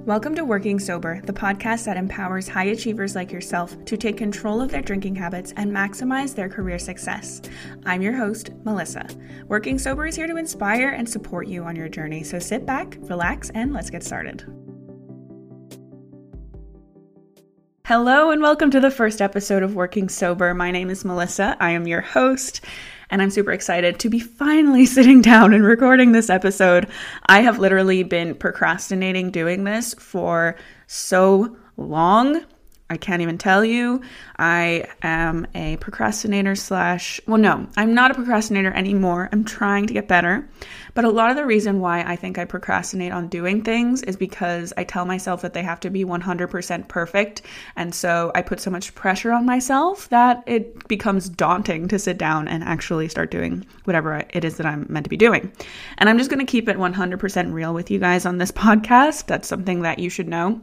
Welcome to Working Sober, the podcast that empowers high achievers like yourself to take control of their drinking habits and maximize their career success. I'm your host, Melissa. Working Sober is here to inspire and support you on your journey, so sit back, relax, and let's get started. Hello, and welcome to the first episode of Working Sober. My name is Melissa. I am your host and I'm super excited to be finally sitting down and recording this episode. I have literally been procrastinating doing this for so long. I can't even tell you. I am a procrastinator slash, well, no, I'm not a procrastinator anymore. I'm trying to get better. But a lot of the reason why I think I procrastinate on doing things is because I tell myself that they have to be 100% perfect. And so I put so much pressure on myself that it becomes daunting to sit down and actually start doing whatever it is that I'm meant to be doing. And I'm just going to keep it 100% real with you guys on this podcast. That's something that you should know.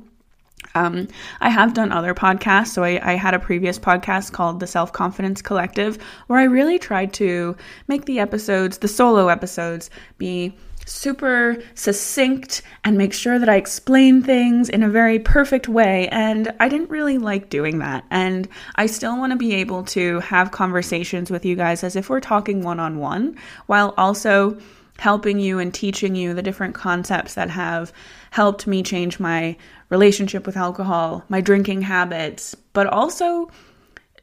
Um, I have done other podcasts. So I, I had a previous podcast called The Self Confidence Collective, where I really tried to make the episodes, the solo episodes, be super succinct and make sure that I explain things in a very perfect way. And I didn't really like doing that. And I still want to be able to have conversations with you guys as if we're talking one on one, while also helping you and teaching you the different concepts that have helped me change my relationship with alcohol, my drinking habits, but also,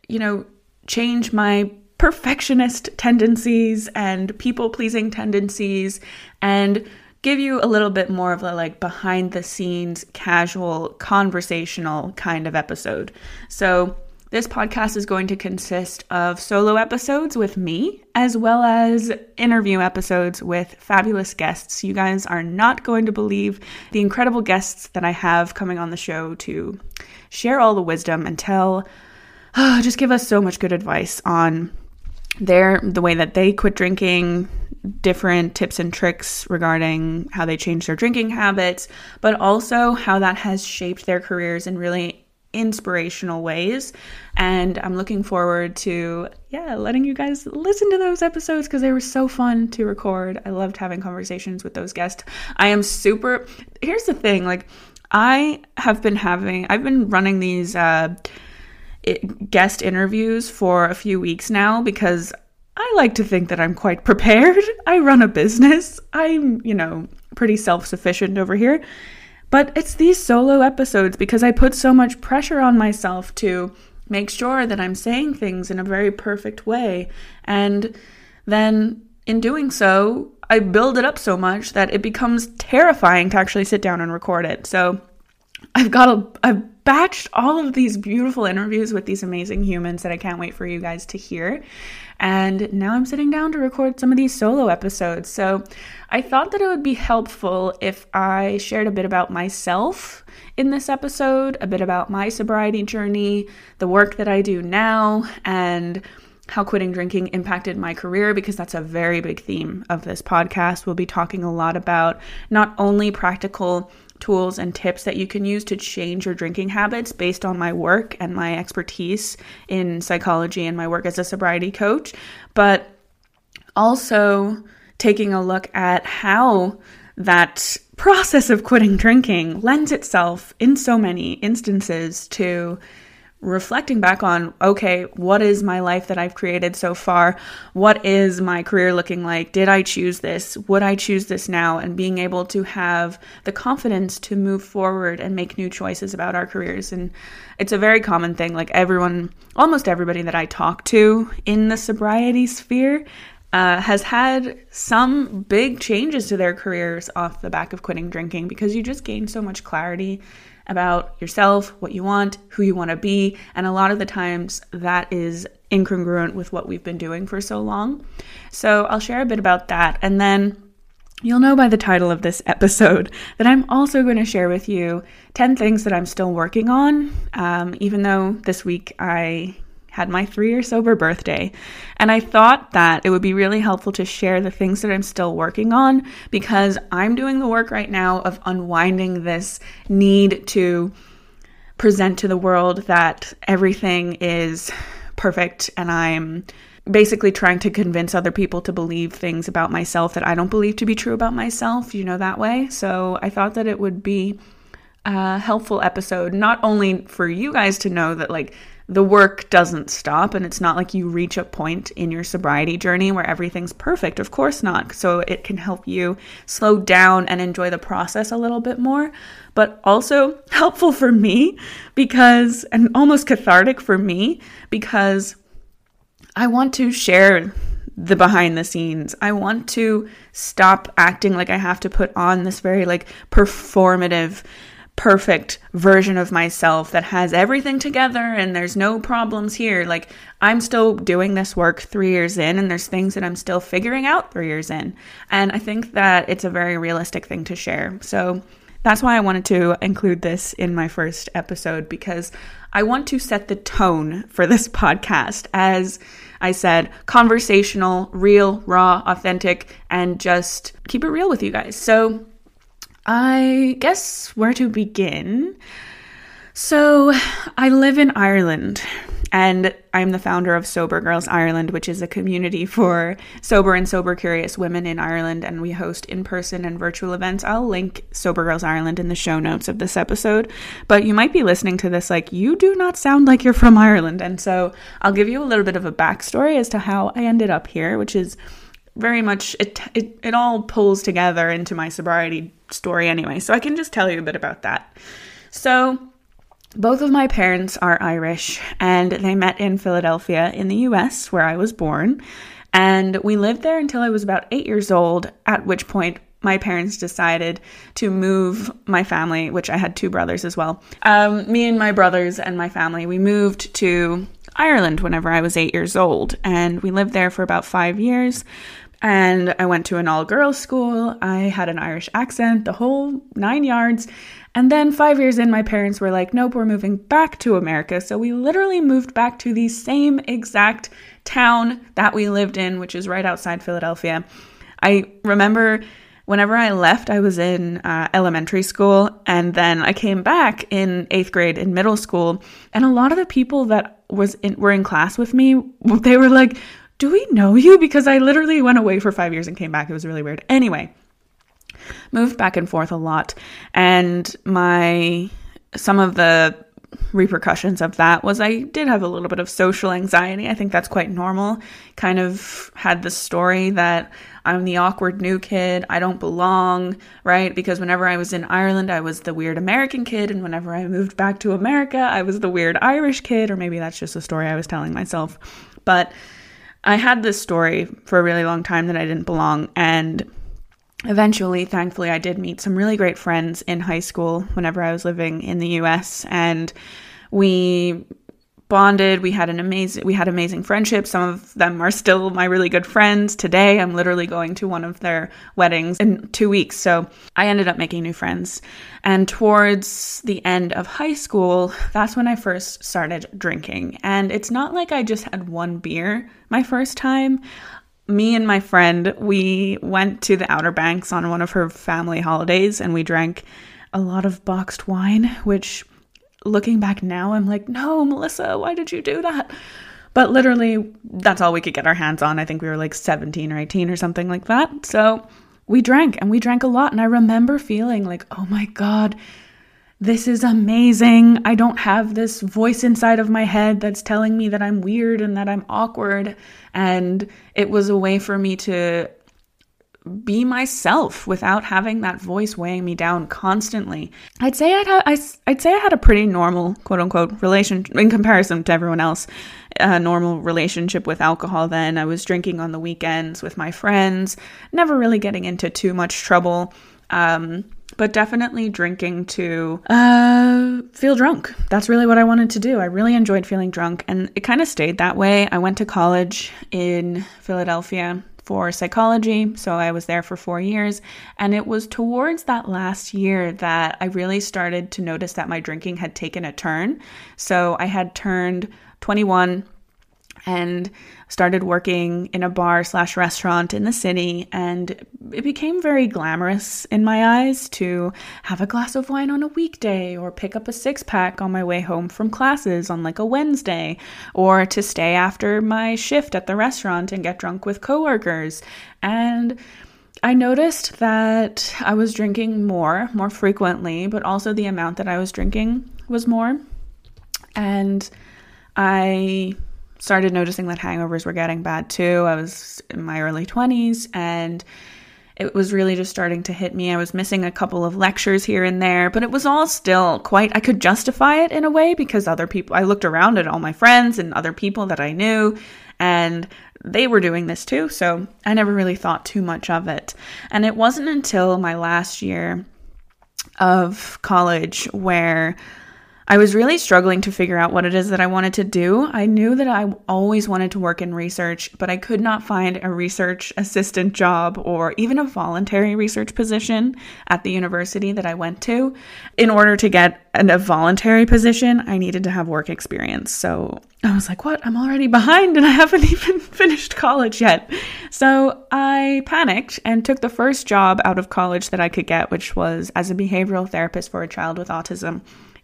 you know, change my perfectionist tendencies and people pleasing tendencies and give you a little bit more of a like behind the scenes casual conversational kind of episode. So this podcast is going to consist of solo episodes with me, as well as interview episodes with fabulous guests. You guys are not going to believe the incredible guests that I have coming on the show to share all the wisdom and tell, oh, just give us so much good advice on their the way that they quit drinking, different tips and tricks regarding how they changed their drinking habits, but also how that has shaped their careers and really inspirational ways. And I'm looking forward to, yeah, letting you guys listen to those episodes because they were so fun to record. I loved having conversations with those guests. I am super, here's the thing like, I have been having, I've been running these uh, it, guest interviews for a few weeks now because I like to think that I'm quite prepared. I run a business. I'm, you know, pretty self sufficient over here. But it's these solo episodes because I put so much pressure on myself to make sure that I'm saying things in a very perfect way. And then in doing so, I build it up so much that it becomes terrifying to actually sit down and record it. So I've got a I've batched all of these beautiful interviews with these amazing humans that I can't wait for you guys to hear. And now I'm sitting down to record some of these solo episodes. So I thought that it would be helpful if I shared a bit about myself in this episode, a bit about my sobriety journey, the work that I do now, and how quitting drinking impacted my career because that's a very big theme of this podcast. We'll be talking a lot about not only practical tools and tips that you can use to change your drinking habits based on my work and my expertise in psychology and my work as a sobriety coach, but also taking a look at how that process of quitting drinking lends itself in so many instances to reflecting back on okay, what is my life that I've created so far? What is my career looking like? Did I choose this? Would I choose this now? And being able to have the confidence to move forward and make new choices about our careers. And it's a very common thing. Like everyone, almost everybody that I talk to in the sobriety sphere uh, has had some big changes to their careers off the back of quitting drinking because you just gain so much clarity about yourself, what you want, who you want to be. And a lot of the times that is incongruent with what we've been doing for so long. So I'll share a bit about that. And then You'll know by the title of this episode that I'm also going to share with you 10 things that I'm still working on, um, even though this week I had my three year sober birthday. And I thought that it would be really helpful to share the things that I'm still working on because I'm doing the work right now of unwinding this need to present to the world that everything is perfect and I'm basically trying to convince other people to believe things about myself that I don't believe to be true about myself, you know, that way. So I thought that it would be a helpful episode, not only for you guys to know that, like, the work doesn't stop and it's not like you reach a point in your sobriety journey where everything's perfect. Of course not. So it can help you slow down and enjoy the process a little bit more, but also helpful for me because, and almost cathartic for me because I want to share the behind the scenes. I want to stop acting like I have to put on this very like performative perfect version of myself that has everything together and there's no problems here. Like, I'm still doing this work three years in, and there's things that I'm still figuring out three years in. And I think that it's a very realistic thing to share. So, that's why I wanted to include this in my first episode because I want to set the tone for this podcast as I said, conversational, real, raw, authentic, and just keep it real with you guys. So, I guess where to begin. So, I live in Ireland and I'm the founder of Sober Girls Ireland, which is a community for sober and sober curious women in Ireland. And we host in person and virtual events. I'll link Sober Girls Ireland in the show notes of this episode. But you might be listening to this like, you do not sound like you're from Ireland. And so I'll give you a little bit of a backstory as to how I ended up here, which is very much it, it it all pulls together into my sobriety story anyway. So I can just tell you a bit about that. So both of my parents are Irish and they met in Philadelphia in the US where I was born. And we lived there until I was about 8 years old, at which point my parents decided to move my family, which I had two brothers as well. Um, me and my brothers and my family, we moved to Ireland whenever I was eight years old, and we lived there for about five years. And I went to an all girls school. I had an Irish accent, the whole nine yards. And then five years in, my parents were like, nope, we're moving back to America. So we literally moved back to the same exact town that we lived in, which is right outside Philadelphia. I remember whenever I left, I was in uh, elementary school, and then I came back in eighth grade in middle school, and a lot of the people that was in, were in class with me, they were like, do we know you? Because I literally went away for five years and came back. It was really weird. Anyway, moved back and forth a lot. And my, some of the repercussions of that was I did have a little bit of social anxiety. I think that's quite normal. Kind of had the story that I'm the awkward new kid, I don't belong, right? Because whenever I was in Ireland, I was the weird American kid, and whenever I moved back to America, I was the weird Irish kid, or maybe that's just a story I was telling myself. But I had this story for a really long time that I didn't belong. And eventually, thankfully, I did meet some really great friends in high school whenever I was living in the US. And we bonded. We had an amazing we had amazing friendships. Some of them are still my really good friends today. I'm literally going to one of their weddings in 2 weeks. So i ended up making new friends. And towards the end of high school that's when i first started drinking. And it's not like i just had one beer my first time. Me and my friend we went to the outer banks on one of her family holidays and we drank a lot of boxed wine which looking back now, I'm like, no, Melissa, why did you do that? But literally, that's all we could get our hands on. I think we were like 17 or 18 or something like that. So we drank and we drank a lot. And I remember feeling like, oh my God, this is amazing. I don't have this voice inside of my head that's telling me that I'm weird and that I'm awkward. And it was a way for me to be myself without having that voice weighing me down constantly. I'd say I'd ha- I, I'd say I had a pretty normal quote unquote relation in comparison to everyone else. A normal relationship with alcohol. Then I was drinking on the weekends with my friends, never really getting into too much trouble. Um, but definitely drinking to uh, feel drunk. That's really what I wanted to do. I really enjoyed feeling drunk, and it kind of stayed that way. I went to college in Philadelphia for psychology. So I was there for four years. And it was towards that last year that I really started to notice that my drinking had taken a turn. So I had turned 21 and started working in a bar slash restaurant in the city and it became very glamorous in my eyes to have a glass of wine on a weekday or pick up a six pack on my way home from classes on like a Wednesday or to stay after my shift at the restaurant and get drunk with coworkers and I noticed that I was drinking more, more frequently, but also the amount that I was drinking was more. And I started noticing that hangovers were getting bad too. I was in my early 20s and it was really just starting to hit me. I was missing a couple of lectures here and there, but it was all still quite, I could justify it in a way because other people, I looked around at all my friends and other people that I knew, and they were doing this too. So I never really thought too much of it. And it wasn't until my last year of college where I was really struggling to figure out what it is that I wanted to do. I knew that I always wanted to work in research, but I could not find a research assistant job or even a voluntary research position at the university that I went to. In order to get a voluntary position, I needed to have work experience. So I was like, what? I'm already behind and I haven't even finished college yet. So I panicked and took the first job out of college that I could get, which was as a behavioral therapist for a child with autism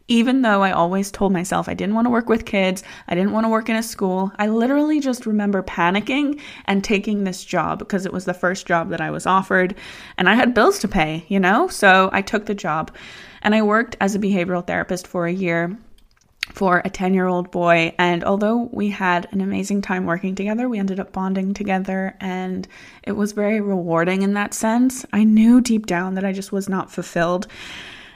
even though I always told myself I didn't want to work with kids, I didn't want to work in a school, I literally just remember panicking and taking this job because it was the first job that I was offered and I had bills to pay, you know? So I took the job and I worked as a behavioral therapist for a year for a 10 year old boy. And although we had an amazing time working together, we ended up bonding together and it was very rewarding in that sense. I knew deep down that I just was not fulfilled.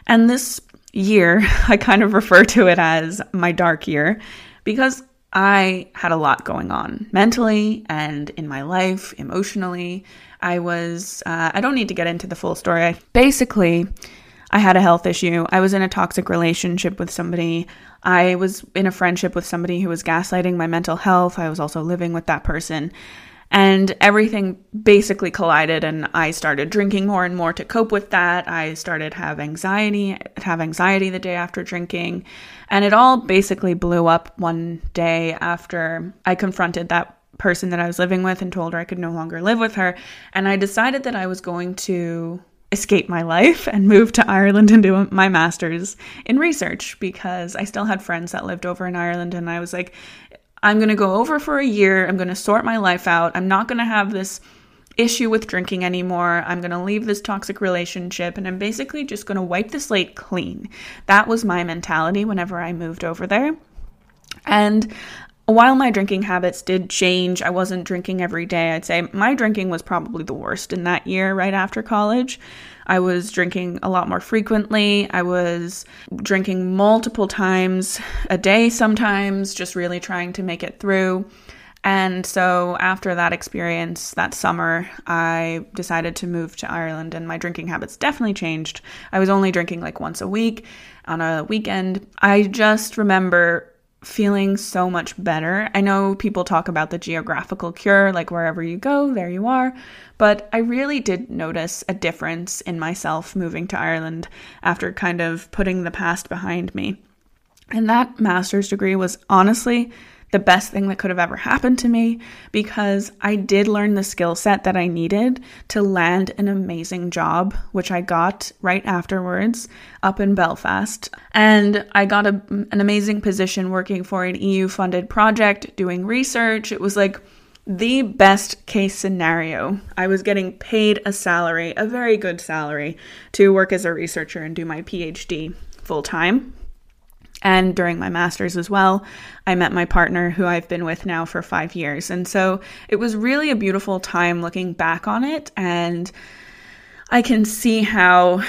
And this year, I kind of refer to it as my dark year because I had a lot going on mentally and in my life, emotionally. I was, uh, I don't need to get into the full story. Basically, I had a health issue. I was in a toxic relationship with somebody. I was in a friendship with somebody who was gaslighting my mental health. I was also living with that person and everything basically collided and i started drinking more and more to cope with that. I started have anxiety have anxiety the day after drinking. And it all basically blew up one day after i confronted that person that i was living with and told her i could no longer live with her. And i decided that i was going to escape my life and move to Ireland and do my master's in research because I still had friends that lived over in Ireland. And I was like I'm going to go over for a year. I'm going to sort my life out. I'm not going to have this issue with drinking anymore. I'm going to leave this toxic relationship and I'm basically just going to wipe the slate clean. That was my mentality whenever I moved over there. And while my drinking habits did change, I wasn't drinking every day. I'd say my drinking was probably the worst in that year right after college. I was drinking a lot more frequently. I was drinking multiple times a day sometimes, just really trying to make it through. And so after that experience that summer, I decided to move to Ireland and my drinking habits definitely changed. I was only drinking like once a week on a weekend. I just remember feeling so much better. I know people talk about the geographical cure, like wherever you go, there you are, but I really did notice a difference in myself moving to Ireland after kind of putting the past behind me. And that master's degree was honestly the best thing that could have ever happened to me because I did learn the skill set that I needed to land an amazing job, which I got right afterwards up in Belfast. And I got a, an amazing position working for an EU funded project, doing research. It was like, the best case scenario. I was getting paid a salary, a very good salary, to work as a researcher and do my PhD full time and during my master's as well, I met my partner who I've been with now for five years. And so it was really a beautiful time looking back on it. And I can see how,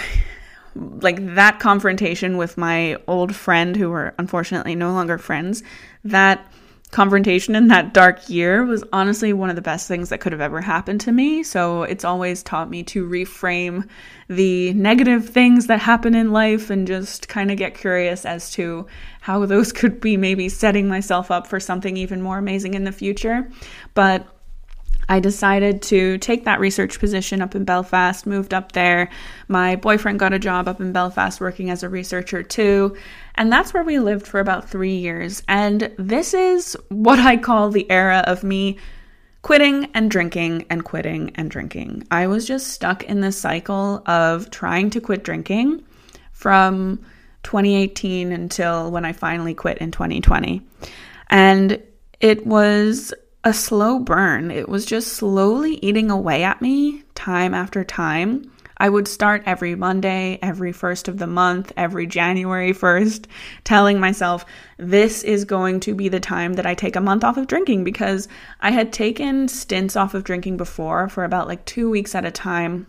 like, that confrontation with my old friend, who were unfortunately no longer friends, that confrontation in that dark year was honestly one of the best things that could have ever happened to me. So it's always taught me to reframe the negative things that happen in life and just kind of get curious as to how those could be maybe setting myself up for something even more amazing in the future. But I decided to take that research position up in Belfast, moved up there. My boyfriend got a job up in Belfast working as a researcher too. And that's where we lived for about three years. And this is what I call the era of me quitting and drinking and quitting and drinking. I was just stuck in this cycle of trying to quit drinking from 2018 until when I finally quit in 2020. And it was a slow burn. It was just slowly eating away at me time after time. I would start every Monday, every first of the month, every January 1st, telling myself this is going to be the time that I take a month off of drinking because I had taken stints off of drinking before for about like two weeks at a time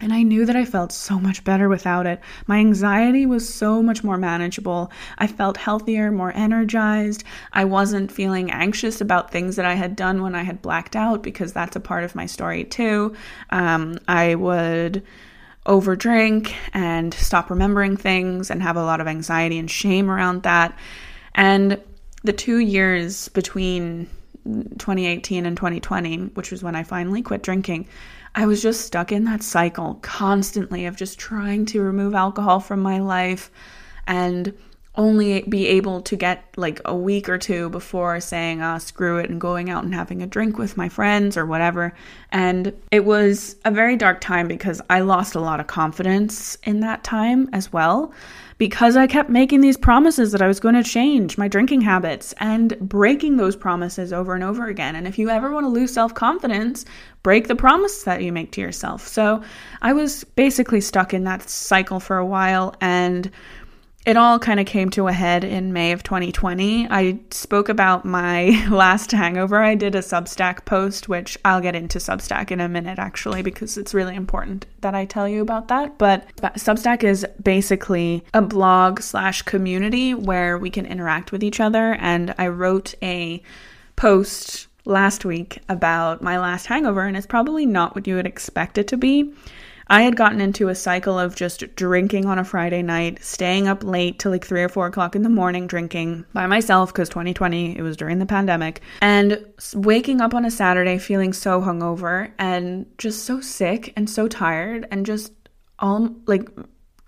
and I knew that I felt so much better without it. My anxiety was so much more manageable. I felt healthier, more energized. I wasn't feeling anxious about things that I had done when I had blacked out because that's a part of my story too. Um, I would overdrink and stop remembering things and have a lot of anxiety and shame around that. And the two years between 2018 and 2020, which was when I finally quit drinking, I was just stuck in that cycle constantly of just trying to remove alcohol from my life and only be able to get like a week or two before saying, ah, screw it, and going out and having a drink with my friends or whatever. And it was a very dark time because I lost a lot of confidence in that time as well because I kept making these promises that I was going to change my drinking habits and breaking those promises over and over again. And if you ever want to lose self confidence, break the promise that you make to yourself. So I was basically stuck in that cycle for a while and it all kind of came to a head in May of 2020. I spoke about my last hangover. I did a Substack post, which I'll get into Substack in a minute actually, because it's really important that I tell you about that. But Substack is basically a blog slash community where we can interact with each other. And I wrote a post last week about my last hangover, and it's probably not what you would expect it to be. I had gotten into a cycle of just drinking on a Friday night, staying up late till like three or four o'clock in the morning, drinking by myself because 2020, it was during the pandemic, and waking up on a Saturday feeling so hungover and just so sick and so tired and just all like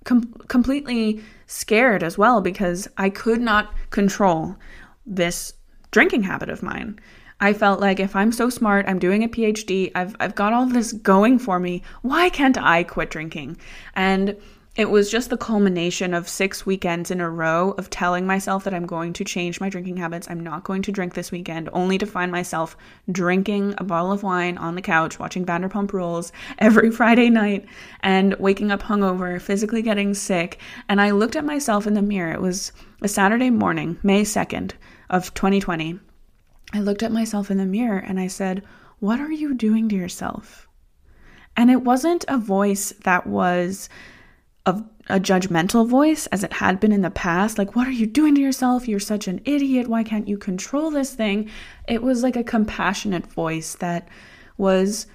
com- completely scared as well because I could not control this drinking habit of mine. I felt like if I'm so smart, I'm doing a PhD, I've I've got all this going for me. Why can't I quit drinking? And it was just the culmination of six weekends in a row of telling myself that I'm going to change my drinking habits. I'm not going to drink this weekend, only to find myself drinking a bottle of wine on the couch, watching Vanderpump Rules every Friday night, and waking up hungover, physically getting sick. And I looked at myself in the mirror. It was a Saturday morning, May 2nd of 2020. I looked at myself in the mirror and I said, What are you doing to yourself? And it wasn't a voice that was a, a judgmental voice as it had been in the past. Like, what are you doing to yourself? You're such an idiot. Why can't you control this thing? It was like a compassionate voice that was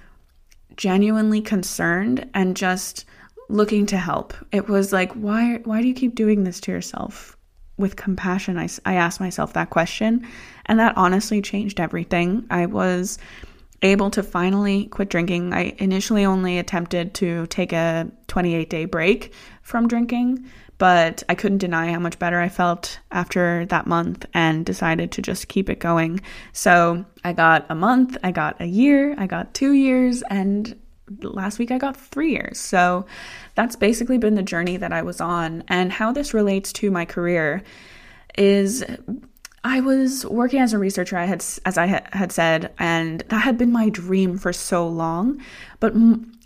genuinely concerned and just looking to help. It was like, why, why do you keep doing this to yourself? with compassion, I, I asked myself that question. And that honestly changed everything. I was able to finally quit drinking. I initially only attempted to take a 28 day break from drinking, but I couldn't deny how much better I felt after that month and decided to just keep it going. So I got a month, I got a year, I got two years, and last week I got three years. So that's basically been the journey that I was on. And how this relates to my career is I was working as a researcher, I had, as I had said, and that had been my dream for so long. But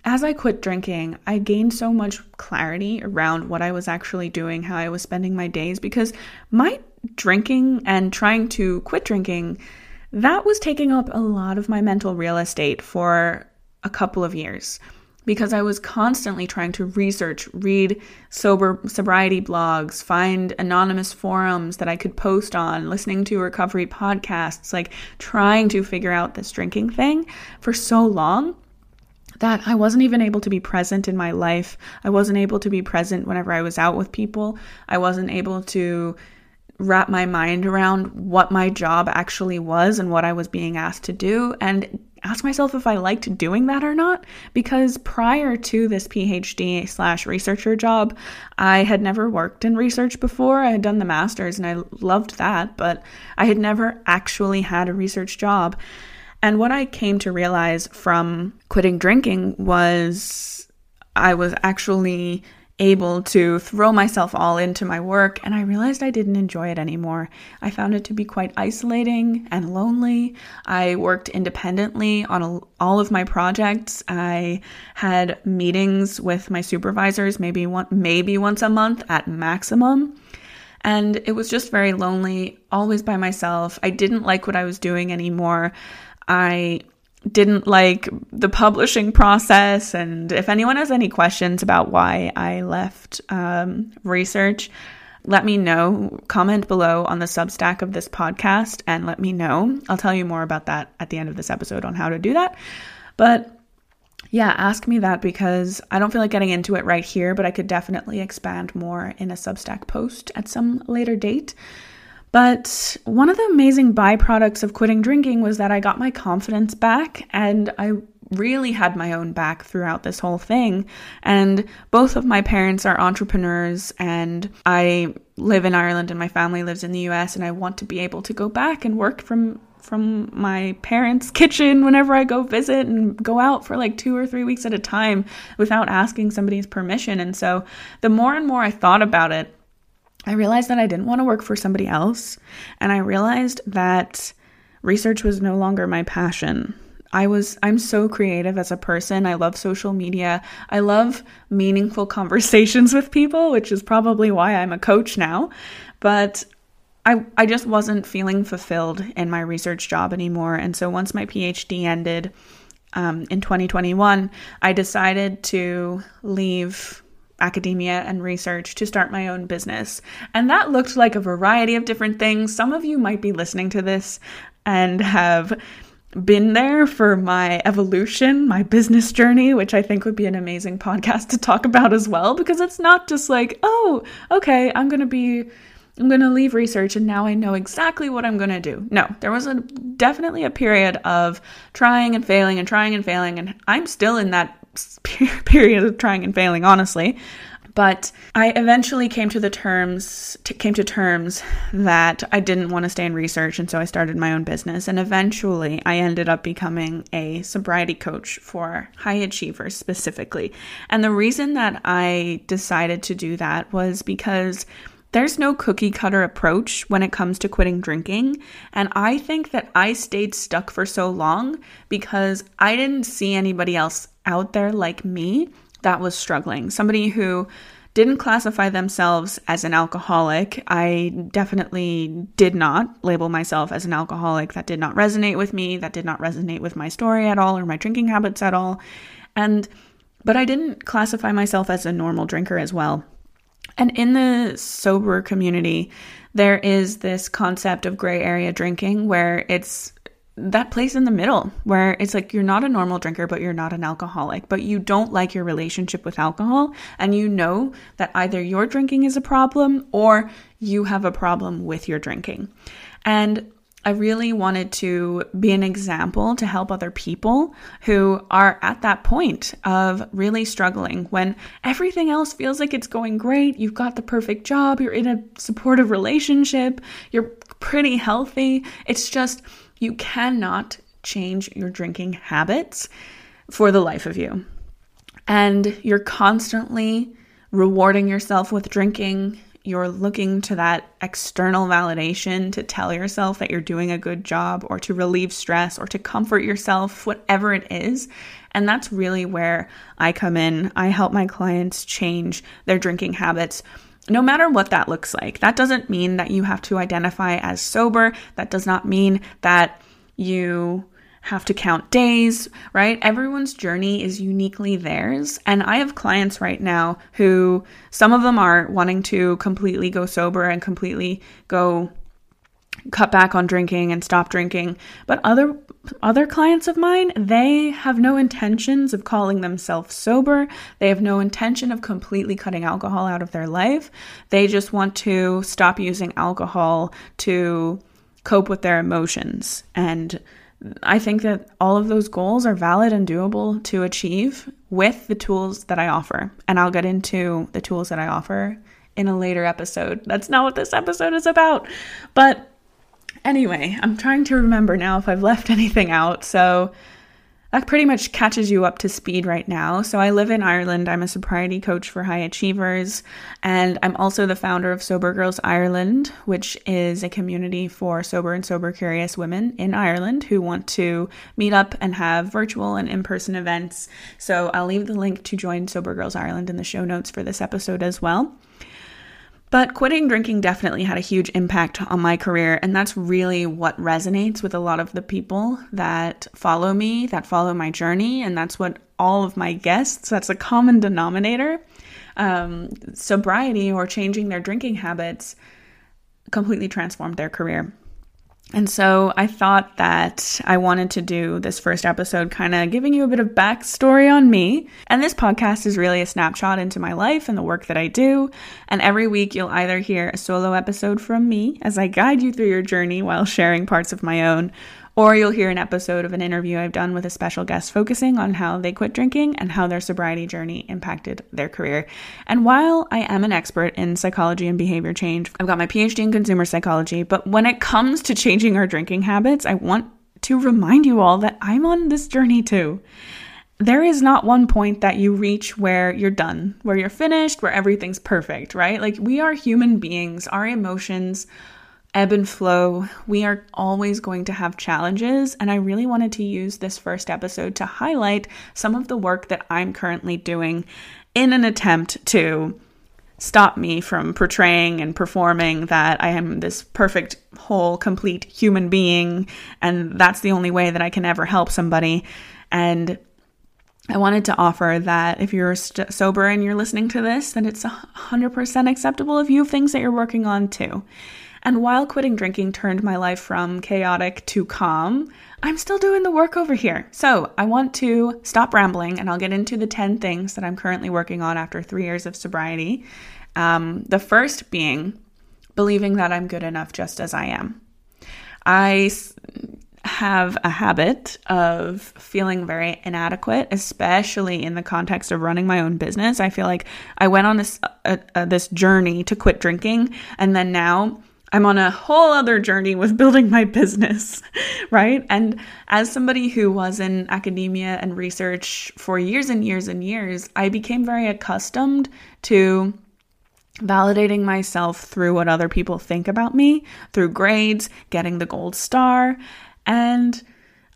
as I quit drinking, I gained so much clarity around what I was actually doing, how I was spending my days, because my drinking and trying to quit drinking, that was taking up a lot of my mental real estate for a couple of years because I was constantly trying to research, read sober sobriety blogs, find anonymous forums that I could post on, listening to recovery podcasts, like trying to figure out this drinking thing for so long that I wasn't even able to be present in my life. I wasn't able to be present whenever I was out with people. I wasn't able to wrap my mind around what my job actually was and what I was being asked to do and ask myself if I liked doing that or not. Because prior to this PhD slash researcher job, I had never worked in research before. I had done the master's and I loved that, but I had never actually had a research job. And what I came to realize from quitting drinking was I was actually able to throw myself all into my work, and I realized I didn't enjoy it anymore. I found it to be quite isolating and lonely. I worked independently on all of my projects. I had meetings with my supervisors maybe one, maybe once a month at maximum. And it was just very lonely, always by myself. I didn't like what I was doing anymore. I didn't like the publishing process. And if anyone has any questions about why I left um, research, let me know. Comment below on the Substack of this podcast and let me know. I'll tell you more about that at the end of this episode on how to do that. But yeah, ask me that because I don't feel like getting into it right here, but I could definitely expand more in a Substack post at some later date. But one of the amazing byproducts of quitting drinking was that I got my confidence back and I really had my own back throughout this whole thing. And both of my parents are entrepreneurs, and I live in Ireland, and my family lives in the US, and I want to be able to go back and work from from my parents' kitchen whenever I go visit and go out for like two or three weeks at a time without asking somebody's permission. And so the more and more I thought about it, I realized that I didn't want to work for somebody else. And I realized that research was no longer my passion. I was I'm so creative as a person. I love social media. I love meaningful conversations with people, which is probably why I'm a coach now. But I I just wasn't feeling fulfilled in my research job anymore. And so once my PhD ended um, in 2021, I decided to leave academia and research to start my own business. And that looked like a variety of different things. Some of you might be listening to this and have been there for my evolution, my business journey, which I think would be an amazing podcast to talk about as well, because it's not just like, oh, okay, I'm going to be. I'm going to leave research and now I know exactly what I'm going to do. No, there was a definitely a period of trying and failing and trying and failing and I'm still in that period of trying and failing, honestly. But I eventually came to the terms came to terms that I didn't want to stay in research, and so I started my own business. And eventually, I ended up becoming a sobriety coach for high achievers specifically. And the reason that I decided to do that was because there's no cookie cutter approach when it comes to quitting drinking. And I think that I stayed stuck for so long because I didn't see anybody else out there like me that was struggling. Somebody who didn't classify themselves as an alcoholic. I definitely did not label myself as an alcoholic. That did not resonate with me. That did not resonate with my story at all or my drinking habits at all. And but I didn't classify myself as a normal drinker as well. And in the sober community, there is this concept of gray area drinking where it's that place in the middle where it's like you're not a normal drinker, but you're not an alcoholic, but you don't like your relationship with alcohol. And you know that either your drinking is a problem or you have a problem with your drinking. And I really wanted to be an example to help other people who are at that point of really struggling when everything else feels like it's going great. You've got the perfect job, you're in a supportive relationship, you're pretty healthy. It's just you cannot change your drinking habits for the life of you. And you're constantly rewarding yourself with drinking you're looking to that external validation to tell yourself that you're doing a good job or to relieve stress or to comfort yourself, whatever it is. And that's really where I come in. I help my clients change their drinking habits. No matter what that looks like. That doesn't mean that you have to identify as sober. That does not mean that you have to count days, right? Everyone's journey is uniquely theirs. And I have clients right now who some of them are wanting to completely go sober and completely go cut back on drinking and stop drinking, but other other clients of mine, they have no intentions of calling themselves sober. They have no intention of completely cutting alcohol out of their life. They just want to stop using alcohol to cope with their emotions and I think that all of those goals are valid and doable to achieve with the tools that I offer. And I'll get into the tools that I offer in a later episode. That's not what this episode is about. But anyway, I'm trying to remember now if I've left anything out. So that pretty much catches you up to speed right now. So I live in Ireland. I'm a sobriety coach for high achievers, and I'm also the founder of Sober Girls Ireland, which is a community for sober and sober curious women in Ireland who want to meet up and have virtual and in-person events. So I'll leave the link to join Sober Girls Ireland in the show notes for this episode as well. But quitting drinking definitely had a huge impact on my career. And that's really what resonates with a lot of the people that follow me, that follow my journey. And that's what all of my guests, that's a common denominator. Um, sobriety or changing their drinking habits completely transformed their career. And so I thought that I wanted to do this first episode kind of giving you a bit of backstory on me. And this podcast is really a snapshot into my life and the work that I do. And every week you'll either hear a solo episode from me as I guide you through your journey while sharing parts of my own, or you'll hear an episode of an interview I've done with a special guest focusing on how they quit drinking and how their sobriety journey impacted their career. And while I am an expert in psychology and behavior change, I've got my PhD in consumer psychology, but when it comes to changing our drinking habits, I want to remind you all that I'm on this journey too. There is not one point that you reach where you're done, where you're finished, where everything's perfect, right? Like we are human beings, our emotions ebb and flow. We are always going to have challenges. And I really wanted to use this first episode to highlight some of the work that I'm currently doing in an attempt to stop me from portraying and performing that I am this perfect, whole, complete human being. And that's the only way that I can ever help somebody. And I wanted to offer that if you're st- sober and you're listening to this, that it's 100% acceptable if you have things that you're working on too. And while quitting drinking turned my life from chaotic to calm, I'm still doing the work over here. So I want to stop rambling and I'll get into the 10 things that I'm currently working on after three years of sobriety. Um, the first being believing that I'm good enough just as I am. I have a habit of feeling very inadequate, especially in the context of running my own business. I feel like I went on this uh, uh, this journey to quit drinking, and then now I'm on a whole other journey with building my business, right? And as somebody who was in academia and research for years and years and years, I became very accustomed to validating myself through what other people think about me, through grades, getting the gold star. And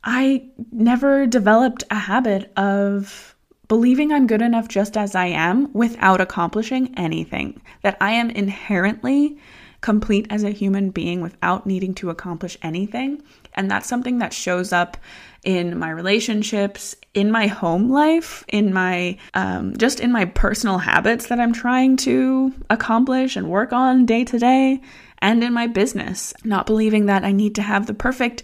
I never developed a habit of believing I'm good enough just as I am without accomplishing anything, that I am inherently complete as a human being without needing to accomplish anything. And that's something that shows up in my relationships, in my home life, in my um, just in my personal habits that I'm trying to accomplish and work on day to day, and in my business. Not believing that I need to have the perfect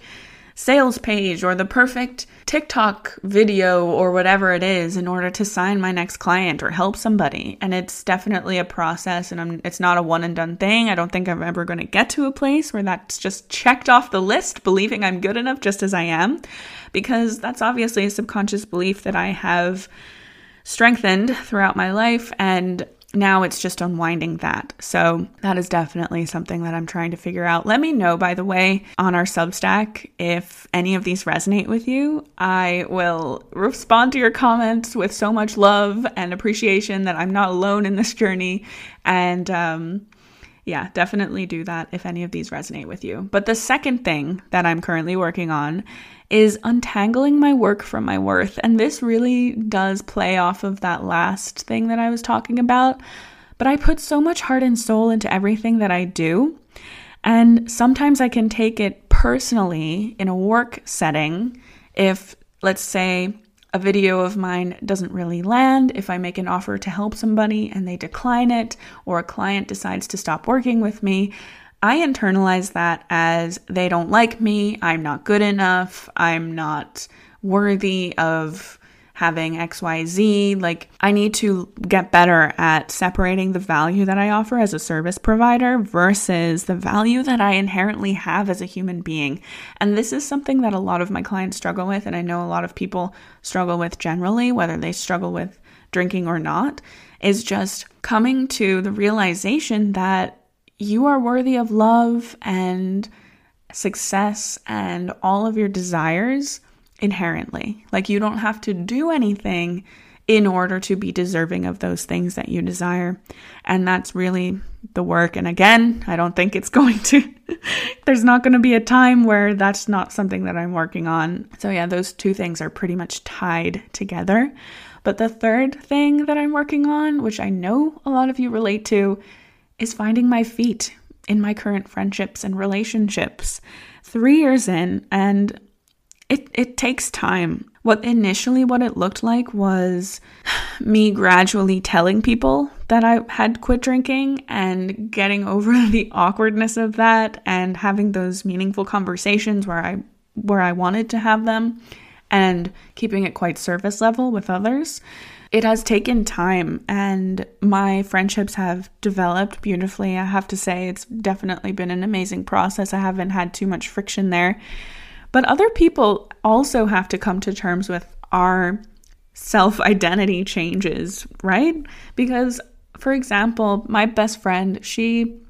sales page or the perfect TikTok video or whatever it is in order to sign my next client or help somebody. And it's definitely a process and I'm, it's not a one and done thing. I don't think I'm ever going to get to a place where that's just checked off the list, believing I'm good enough just as I am, because that's obviously a subconscious belief that I have strengthened throughout my life and now it's just unwinding that. So that is definitely something that I'm trying to figure out. Let me know, by the way, on our Substack if any of these resonate with you. I will respond to your comments with so much love and appreciation that I'm not alone in this journey. And um, yeah, definitely do that if any of these resonate with you. But the second thing that I'm currently working on is untangling my work from my worth. And this really does play off of that last thing that I was talking about. But I put so much heart and soul into everything that I do. And sometimes I can take it personally in a work setting if, let's say, a video of mine doesn't really land, if I make an offer to help somebody and they decline it, or a client decides to stop working with me, I internalize that as they don't like me, I'm not good enough, I'm not worthy of having XYZ. Like, I need to get better at separating the value that I offer as a service provider versus the value that I inherently have as a human being. And this is something that a lot of my clients struggle with, and I know a lot of people struggle with generally, whether they struggle with drinking or not, is just coming to the realization that you are worthy of love and success and all of your desires inherently. Like you don't have to do anything in order to be deserving of those things that you desire. And that's really the work. And again, I don't think it's going to, there's not going to be a time where that's not something that I'm working on. So, yeah, those two things are pretty much tied together. But the third thing that I'm working on, which I know a lot of you relate to, is finding my feet in my current friendships and relationships. Three years in, and it, it takes time. What initially what it looked like was me gradually telling people that I had quit drinking and getting over the awkwardness of that and having those meaningful conversations where I where I wanted to have them and keeping it quite surface level with others. It has taken time and my friendships have developed beautifully. I have to say it's definitely been an amazing process. I haven't had too much friction there. But other people also have to come to terms with our self identity changes, right? Because, for example, my best friend, she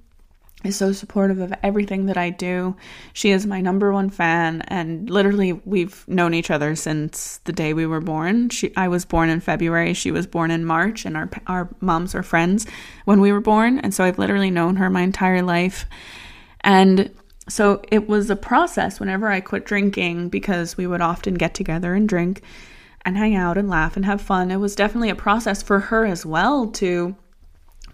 is so supportive of everything that I do. She is my number one fan and literally we've known each other since the day we were born. She I was born in February, she was born in March and our our moms were friends when we were born and so I've literally known her my entire life. And so it was a process whenever I quit drinking because we would often get together and drink and hang out and laugh and have fun. It was definitely a process for her as well to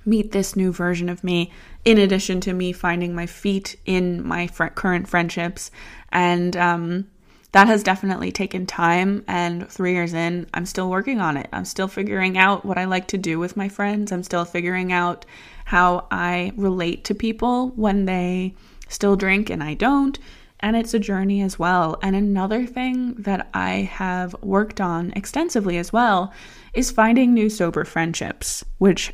meet this new version of me, in addition to me finding my feet in my fr- current friendships. And um, that has definitely taken time. And three years in, I'm still working on it. I'm still figuring out what I like to do with my friends. I'm still figuring out how I relate to people when they still drink and I don't. And it's a journey as well. And another thing that I have worked on extensively as well is finding new sober friendships, which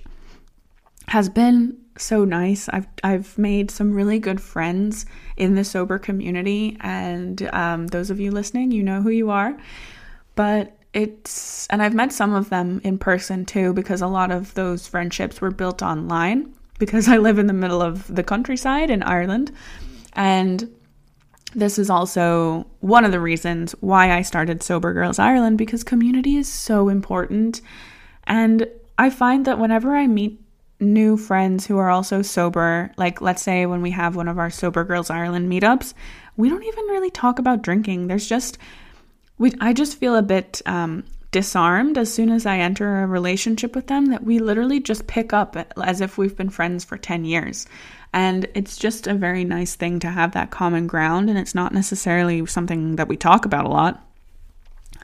has been so nice. I've I've made some really good friends in the sober community, and um, those of you listening, you know who you are. But it's and I've met some of them in person too, because a lot of those friendships were built online because I live in the middle of the countryside in Ireland. And this is also one of the reasons why I started Sober Girls Ireland because community is so important. And I find that whenever I meet new friends who are also sober, like let's say when we have one of our Sober Girls Ireland meetups, we don't even really talk about drinking. There's just we I just feel a bit um, disarmed as soon as I enter a relationship with them that we literally just pick up as if we've been friends for 10 years. And it's just a very nice thing to have that common ground, and it's not necessarily something that we talk about a lot.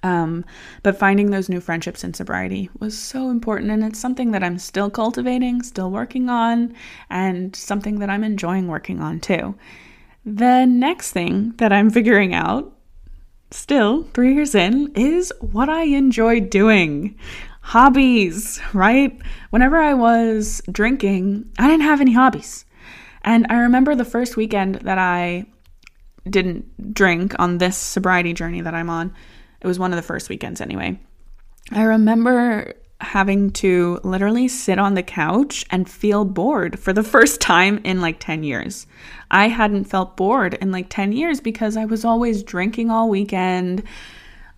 Um, but finding those new friendships in sobriety was so important, and it's something that I'm still cultivating, still working on, and something that I'm enjoying working on too. The next thing that I'm figuring out still, three years in, is what I enjoy doing. Hobbies, right? Whenever I was drinking, I didn't have any hobbies. And I remember the first weekend that I didn't drink on this sobriety journey that I'm on. It was one of the first weekends anyway. I remember having to literally sit on the couch and feel bored for the first time in like 10 years. I hadn't felt bored in like 10 years because I was always drinking all weekend,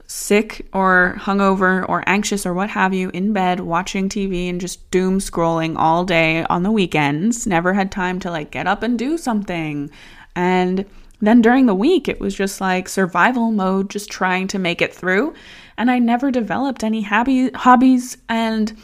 sick or hungover or anxious or what have you, in bed watching TV and just doom scrolling all day on the weekends. Never had time to like get up and do something. And then during the week, it was just like survival mode, just trying to make it through. And I never developed any happy hobbies and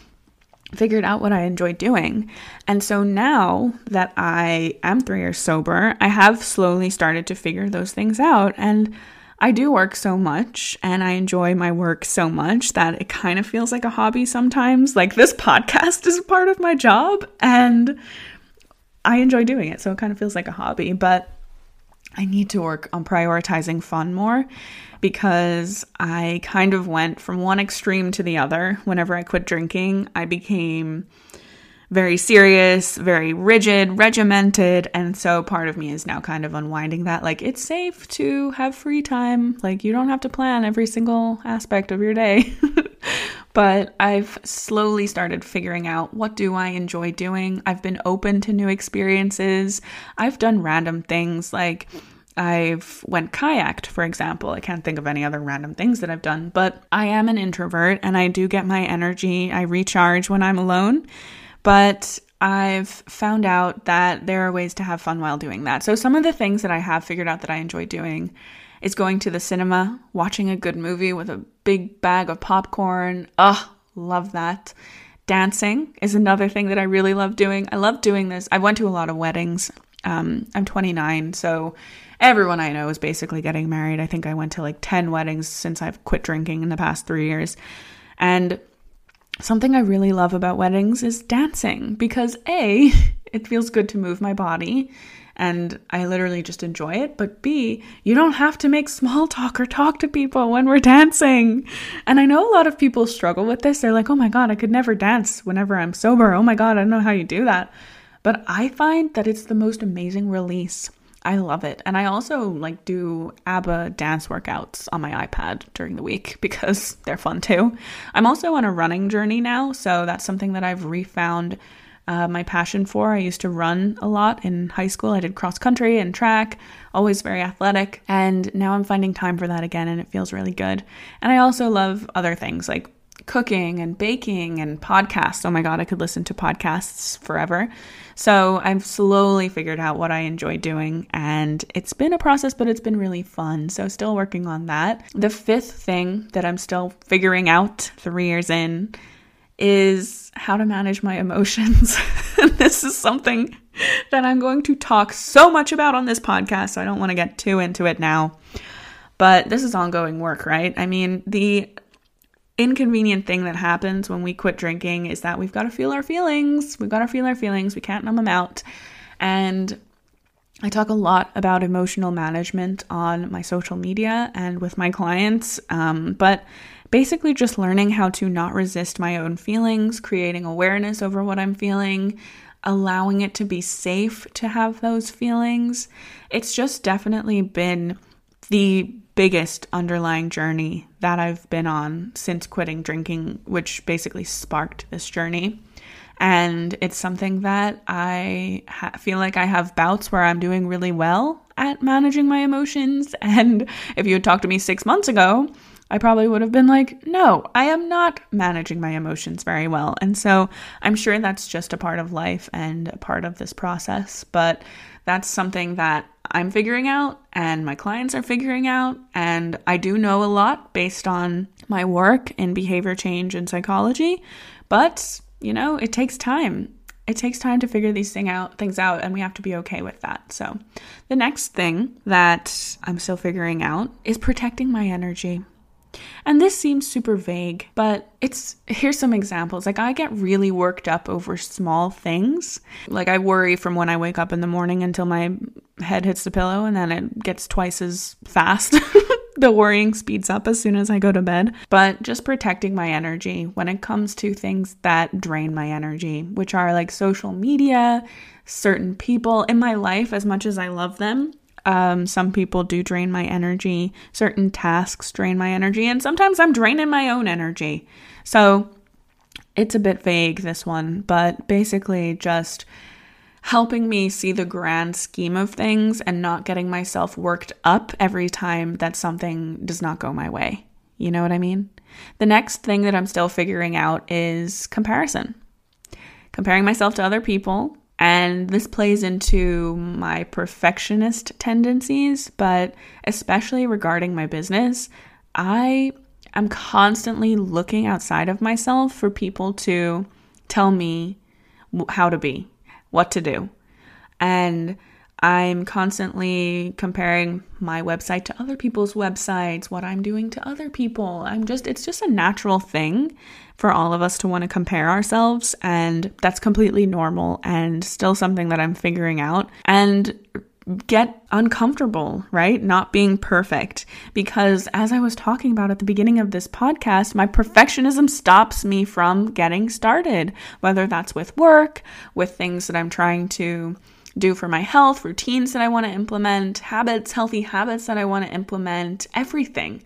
figured out what I enjoy doing. And so now that I am three years sober, I have slowly started to figure those things out. And I do work so much and I enjoy my work so much that it kind of feels like a hobby sometimes. Like this podcast is part of my job and I enjoy doing it. So it kind of feels like a hobby. But I need to work on prioritizing fun more because I kind of went from one extreme to the other. Whenever I quit drinking, I became very serious, very rigid, regimented. And so part of me is now kind of unwinding that. Like, it's safe to have free time. Like, you don't have to plan every single aspect of your day. but I've slowly started figuring out what do I enjoy doing. I've been open to new experiences. I've done random things like I've went kayaked, for example. I can't think of any other random things that I've done, but I am an introvert and I do get my energy. I recharge when I'm alone. But I've found out that there are ways to have fun while doing that. So some of the things that I have figured out that I enjoy doing is going to the cinema, watching a good movie with a big bag of popcorn. Ugh, love that. Dancing is another thing that I really love doing. I love doing this. I went to a lot of weddings. Um, I'm 29, so everyone I know is basically getting married. I think I went to like 10 weddings since I've quit drinking in the past three years. And something I really love about weddings is dancing because A, it feels good to move my body and I literally just enjoy it. But B, you don't have to make small talk or talk to people when we're dancing. And I know a lot of people struggle with this. They're like, oh my God, I could never dance whenever I'm sober. Oh my God, I don't know how you do that. But I find that it's the most amazing release. I love it. And I also like do ABBA dance workouts on my iPad during the week because they're fun too. I'm also on a running journey now, so that's something that I've refound uh, my passion for. I used to run a lot in high school. I did cross country and track, always very athletic. And now I'm finding time for that again, and it feels really good. And I also love other things like cooking and baking and podcasts. Oh my God, I could listen to podcasts forever. So I've slowly figured out what I enjoy doing, and it's been a process, but it's been really fun. So, still working on that. The fifth thing that I'm still figuring out three years in is how to manage my emotions. this is something that I'm going to talk so much about on this podcast, so I don't want to get too into it now. But this is ongoing work, right? I mean, the inconvenient thing that happens when we quit drinking is that we've got to feel our feelings. We've got to feel our feelings. We can't numb them out. And I talk a lot about emotional management on my social media and with my clients. Um, but basically just learning how to not resist my own feelings, creating awareness over what I'm feeling, allowing it to be safe to have those feelings. It's just definitely been the biggest underlying journey that I've been on since quitting drinking, which basically sparked this journey. And it's something that I ha- feel like I have bouts where I'm doing really well at managing my emotions. And if you had talked to me six months ago, I probably would have been like, no, I am not managing my emotions very well. And so I'm sure that's just a part of life and a part of this process. But that's something that I'm figuring out and my clients are figuring out. And I do know a lot based on my work in behavior change and psychology. But, you know, it takes time. It takes time to figure these thing out, things out, and we have to be okay with that. So, the next thing that I'm still figuring out is protecting my energy. And this seems super vague, but it's here's some examples. Like I get really worked up over small things. Like I worry from when I wake up in the morning until my head hits the pillow and then it gets twice as fast. the worrying speeds up as soon as I go to bed. But just protecting my energy when it comes to things that drain my energy, which are like social media, certain people in my life, as much as I love them, um, some people do drain my energy. Certain tasks drain my energy. And sometimes I'm draining my own energy. So it's a bit vague, this one, but basically just helping me see the grand scheme of things and not getting myself worked up every time that something does not go my way. You know what I mean? The next thing that I'm still figuring out is comparison. Comparing myself to other people and this plays into my perfectionist tendencies, but especially regarding my business, I am constantly looking outside of myself for people to tell me how to be, what to do. And I'm constantly comparing my website to other people's websites, what I'm doing to other people. I'm just, it's just a natural thing for all of us to want to compare ourselves. And that's completely normal and still something that I'm figuring out. And get uncomfortable, right? Not being perfect. Because as I was talking about at the beginning of this podcast, my perfectionism stops me from getting started, whether that's with work, with things that I'm trying to do for my health, routines that I want to implement, habits, healthy habits that I want to implement, everything.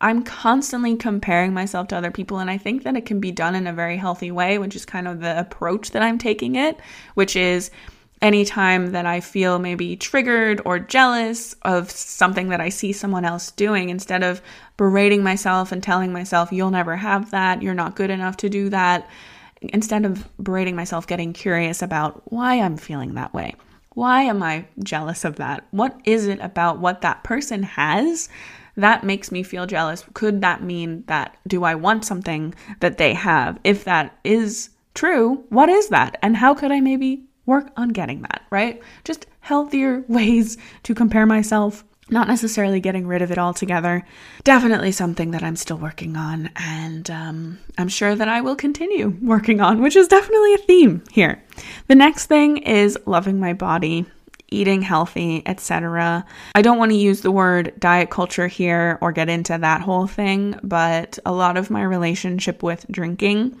I'm constantly comparing myself to other people, and I think that it can be done in a very healthy way, which is kind of the approach that I'm taking it, which is anytime that I feel maybe triggered or jealous of something that I see someone else doing, instead of berating myself and telling myself, you'll never have that, you're not good enough to do that, instead of berating myself, getting curious about why I'm feeling that way. Why am I jealous of that? What is it about what that person has that makes me feel jealous? Could that mean that do I want something that they have? If that is true, what is that? And how could I maybe work on getting that, right? Just healthier ways to compare myself, not necessarily getting rid of it altogether. Definitely something that I'm still working on, and um, I'm sure that I will continue working on, which is definitely a theme here. The next thing is loving my body. Eating healthy, etc. I don't want to use the word diet culture here or get into that whole thing, but a lot of my relationship with drinking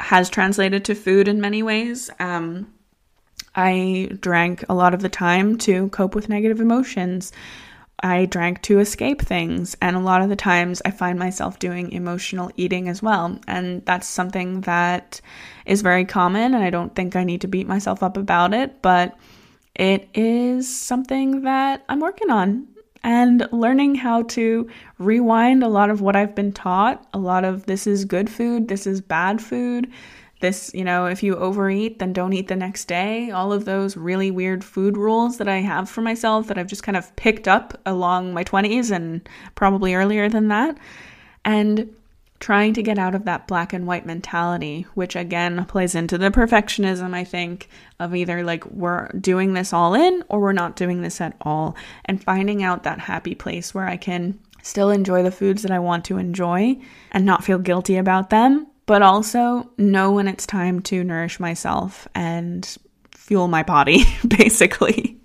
has translated to food in many ways. Um, I drank a lot of the time to cope with negative emotions. I drank to escape things. And a lot of the times I find myself doing emotional eating as well. And that's something that is very common. And I don't think I need to beat myself up about it, but it is something that I'm working on and learning how to rewind a lot of what I've been taught. A lot of this is good food, this is bad food. This, you know, if you overeat, then don't eat the next day. All of those really weird food rules that I have for myself that I've just kind of picked up along my 20s and probably earlier than that. And trying to get out of that black and white mentality, which again plays into the perfectionism, I think, of either like we're doing this all in or we're not doing this at all, and finding out that happy place where I can still enjoy the foods that I want to enjoy and not feel guilty about them, but also know when it's time to nourish myself and fuel my body, basically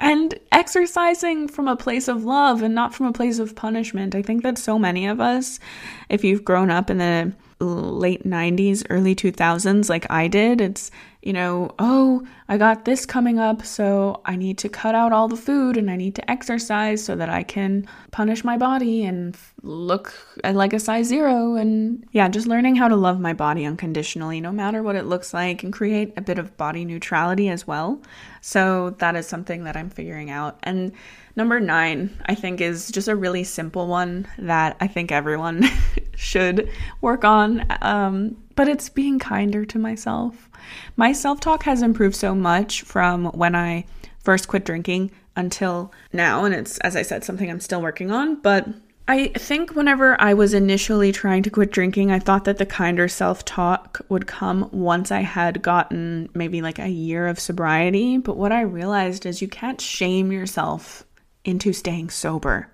and exercising from a place of love and not from a place of punishment. I think that so many of us, if you've grown up in the late 90s, early 2000s, like I did, it's you know, oh, I got this coming up, so I need to cut out all the food and I need to exercise so that I can punish my body and look like a size zero. And yeah, just learning how to love my body unconditionally, no matter what it looks like, and create a bit of body neutrality as well. So that is something that I'm figuring out. And number nine, I think, is just a really simple one that I think everyone should work on. Um, but it's being kinder to myself. My self talk has improved so much from when I first quit drinking until now. And it's, as I said, something I'm still working on. But I think whenever I was initially trying to quit drinking, I thought that the kinder self talk would come once I had gotten maybe like a year of sobriety. But what I realized is you can't shame yourself into staying sober.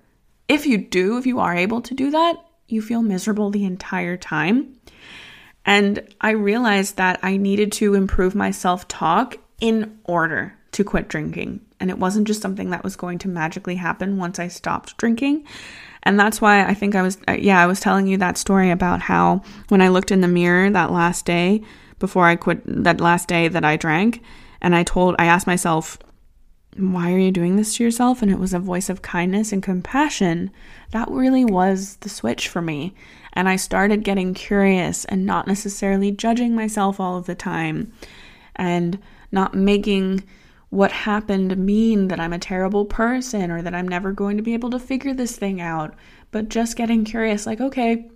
If you do, if you are able to do that, you feel miserable the entire time. And I realized that I needed to improve my self talk in order to quit drinking. And it wasn't just something that was going to magically happen once I stopped drinking. And that's why I think I was, uh, yeah, I was telling you that story about how when I looked in the mirror that last day before I quit, that last day that I drank, and I told, I asked myself, why are you doing this to yourself? And it was a voice of kindness and compassion. That really was the switch for me. And I started getting curious and not necessarily judging myself all of the time and not making what happened mean that I'm a terrible person or that I'm never going to be able to figure this thing out, but just getting curious like, okay,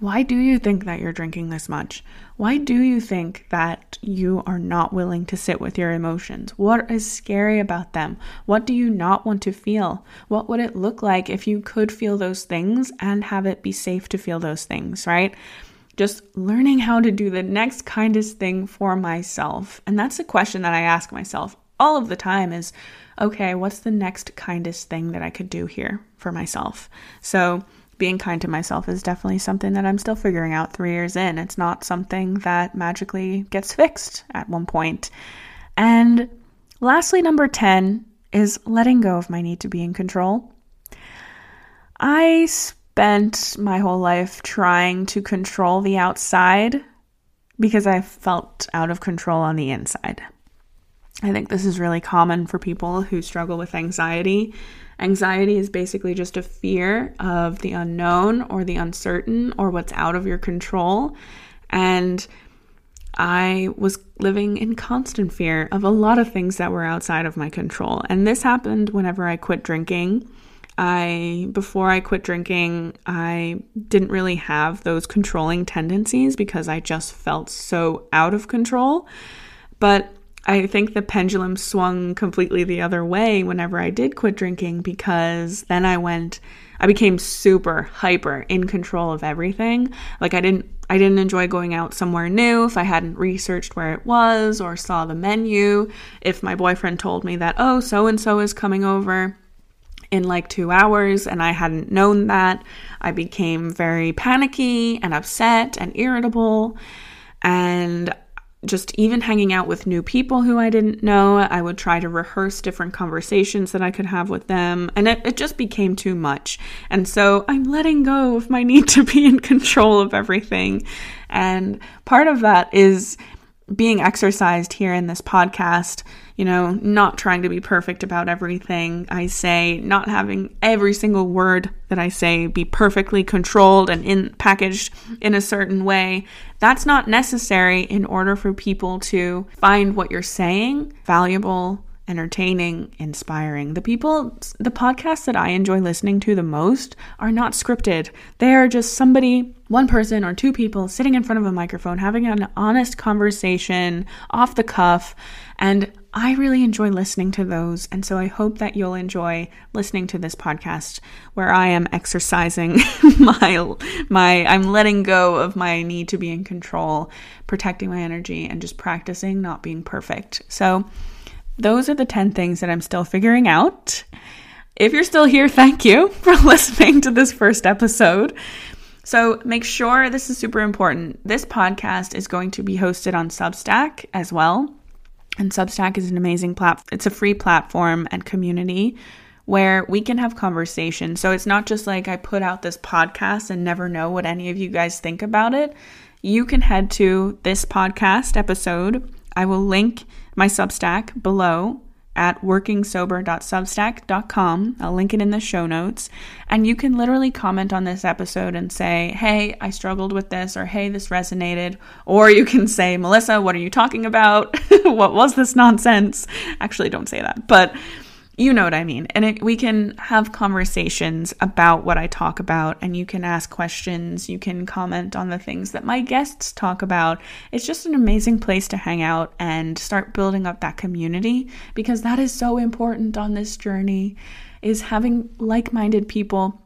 why do you think that you're drinking this much? Why do you think that you are not willing to sit with your emotions? What is scary about them? What do you not want to feel? What would it look like if you could feel those things and have it be safe to feel those things, right? Just learning how to do the next kindest thing for myself. And that's a question that I ask myself all of the time is okay, what's the next kindest thing that I could do here for myself? So, being kind to myself is definitely something that I'm still figuring out three years in. It's not something that magically gets fixed at one point. And lastly, number 10 is letting go of my need to be in control. I spent my whole life trying to control the outside because I felt out of control on the inside. I think this is really common for people who struggle with anxiety Anxiety is basically just a fear of the unknown or the uncertain or what's out of your control. And I was living in constant fear of a lot of things that were outside of my control. And this happened whenever I quit drinking. I before I quit drinking, I didn't really have those controlling tendencies because I just felt so out of control. But I think the pendulum swung completely the other way whenever I did quit drinking because then I went I became super hyper in control of everything. Like I didn't I didn't enjoy going out somewhere new if I hadn't researched where it was or saw the menu. If my boyfriend told me that, "Oh, so and so is coming over." in like two hours, and I hadn't known that. I became very panicky and upset and irritable. And just even hanging out with new people who I didn't know, I would try to rehearse different conversations that I could have with them. And it, it just became too much. And so I'm letting go of my need to be in control of everything. And part of that is being exercised here in this podcast, you know, not trying to be perfect about everything I say, not having every single word that I say be perfectly controlled and in packaged in a certain way. That's not necessary in order for people to find what you're saying valuable, entertaining, inspiring. The people, the podcasts that I enjoy listening to the most are not scripted. They are just somebody, one person or two people sitting in front of a microphone having an honest conversation off the cuff. And I really enjoy listening to those. And so I hope that you'll enjoy listening to this podcast where I am exercising my, my, I'm letting go of my need to be in control, protecting my energy, and just practicing not being perfect. So, those are the 10 things that I'm still figuring out. If you're still here, thank you for listening to this first episode. So make sure this is super important. This podcast is going to be hosted on Substack as well. And Substack is an amazing platform. It's a free platform and community where we can have conversations. So it's not just like I put out this podcast and never know what any of you guys think about it. You can head to this podcast episode. I will link my Substack below at workingsober.substack.com. I'll link it in the show notes. And you can literally comment on this episode and say, hey, I struggled with this, or hey, this resonated. Or you can say, Melissa, what are you talking about? what was this nonsense? Actually, don't say that. But you know what I mean. And it, we can have conversations about what I talk about, and you can ask questions. You can comment on the things that my guests talk about. It's just an amazing place to hang out and start building up that community because that is so important on this journey is having like-minded people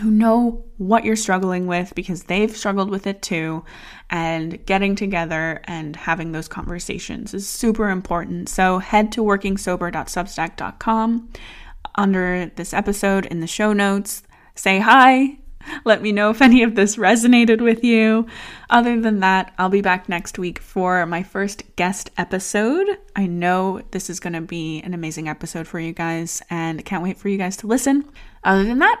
who know what you're struggling with because they've struggled with it too. And getting together and having those conversations is super important. So head to workingsober.substack.com under this episode in the show notes. Say hi. Let me know if any of this resonated with you. Other than that, I'll be back next week for my first guest episode. I know this is going to be an amazing episode for you guys and can't wait for you guys to listen. Other than that,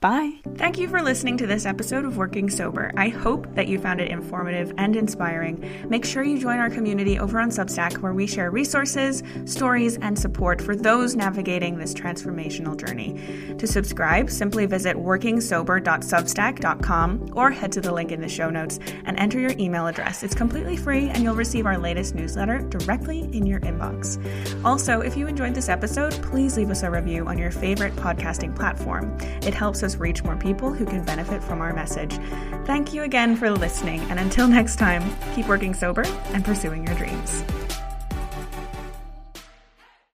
Bye. Thank you for listening to this episode of Working Sober. I hope that you found it informative and inspiring. Make sure you join our community over on Substack, where we share resources, stories, and support for those navigating this transformational journey. To subscribe, simply visit workingsober.substack.com or head to the link in the show notes and enter your email address. It's completely free, and you'll receive our latest newsletter directly in your inbox. Also, if you enjoyed this episode, please leave us a review on your favorite podcasting platform. It helps us reach more people who can benefit from our message. Thank you again for listening, and until next time, keep working sober and pursuing your dreams.